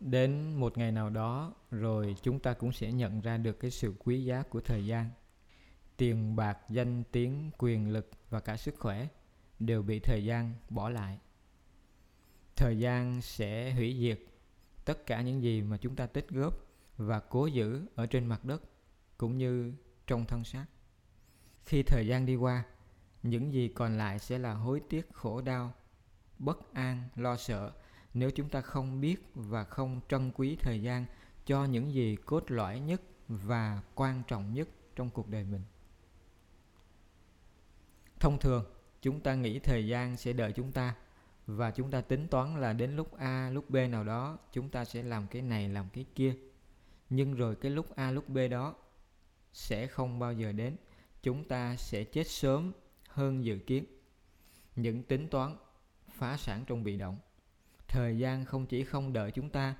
đến một ngày nào đó, rồi chúng ta cũng sẽ nhận ra được cái sự quý giá của thời gian. Tiền bạc, danh tiếng, quyền lực và cả sức khỏe đều bị thời gian bỏ lại. Thời gian sẽ hủy diệt tất cả những gì mà chúng ta tích góp và cố giữ ở trên mặt đất cũng như trong thân xác. Khi thời gian đi qua, những gì còn lại sẽ là hối tiếc, khổ đau, bất an, lo sợ nếu chúng ta không biết và không trân quý thời gian cho những gì cốt lõi nhất và quan trọng nhất trong cuộc đời mình. Thông thường, chúng ta nghĩ thời gian sẽ đợi chúng ta và chúng ta tính toán là đến lúc a, lúc b nào đó, chúng ta sẽ làm cái này, làm cái kia. Nhưng rồi cái lúc a, lúc b đó sẽ không bao giờ đến. Chúng ta sẽ chết sớm hơn dự kiến. Những tính toán phá sản trong bị động thời gian không chỉ không đợi chúng ta,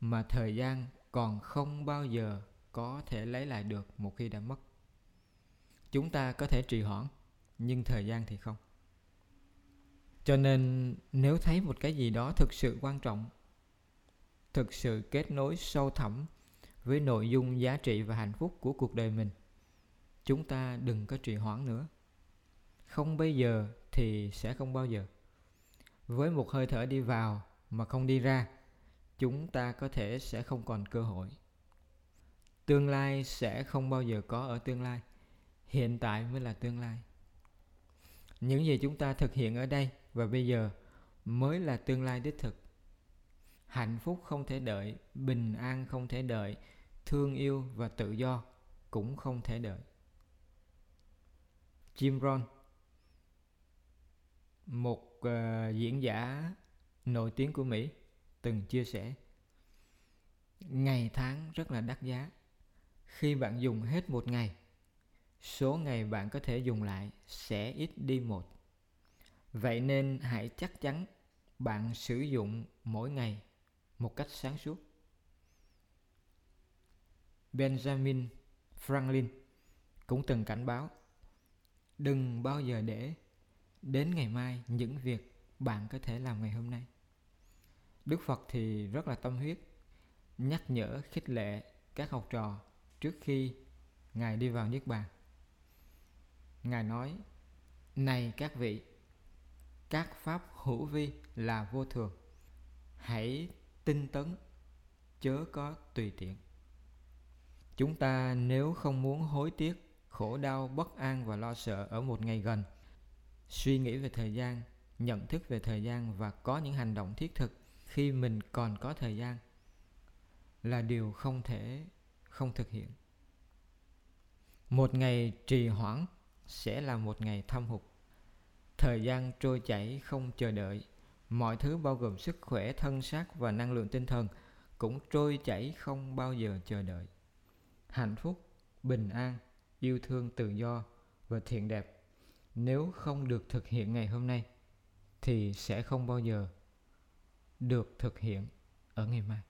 mà thời gian còn không bao giờ có thể lấy lại được một khi đã mất. Chúng ta có thể trì hoãn, nhưng thời gian thì không. Cho nên, nếu thấy một cái gì đó thực sự quan trọng, thực sự kết nối sâu thẳm với nội dung, giá trị và hạnh phúc của cuộc đời mình, chúng ta đừng có trì hoãn nữa. Không bây giờ thì sẽ không bao giờ. Với một hơi thở đi vào mà không đi ra chúng ta có thể sẽ không còn cơ hội. Tương lai sẽ không bao giờ có ở tương lai hiện tại mới là tương lai. Những gì chúng ta thực hiện ở đây và bây giờ mới là tương lai đích thực. Hạnh phúc không thể đợi bình an không thể đợi thương yêu và tự do cũng không thể đợi. Jim Rohn một uh, diễn giả nổi tiếng của Mỹ từng chia sẻ. Ngày tháng rất là đắt giá. Khi bạn dùng hết một ngày, số ngày bạn có thể dùng lại sẽ ít đi một. Vậy nên hãy chắc chắn bạn sử dụng mỗi ngày một cách sáng suốt. Benjamin franklin cũng từng cảnh báo, đừng bao giờ để đến ngày mai những việc bạn có thể làm ngày hôm nay đức phật thì rất là tâm huyết, nhắc nhở, khích lệ các học trò trước khi ngài đi vào niết bàn. Ngài nói, này các vị, các pháp hữu vi là vô thường. Hãy tinh tấn, chớ có tùy tiện. Chúng ta nếu không muốn hối tiếc, khổ đau, bất an và lo sợ ở một ngày gần, suy nghĩ về thời gian, nhận thức về thời gian và có những hành động thiết thực khi mình còn có thời gian là điều không thể không thực hiện. Một ngày trì hoãn sẽ là một ngày thâm hụt. Thời gian trôi chảy không chờ đợi. Mọi thứ bao gồm sức khỏe, thân xác và năng lượng tinh thần cũng trôi chảy không bao giờ chờ đợi. Hạnh phúc, bình an, yêu thương, tự do và thiện đẹp nếu không được thực hiện ngày hôm nay thì sẽ không bao giờ được thực hiện ở ngày mai.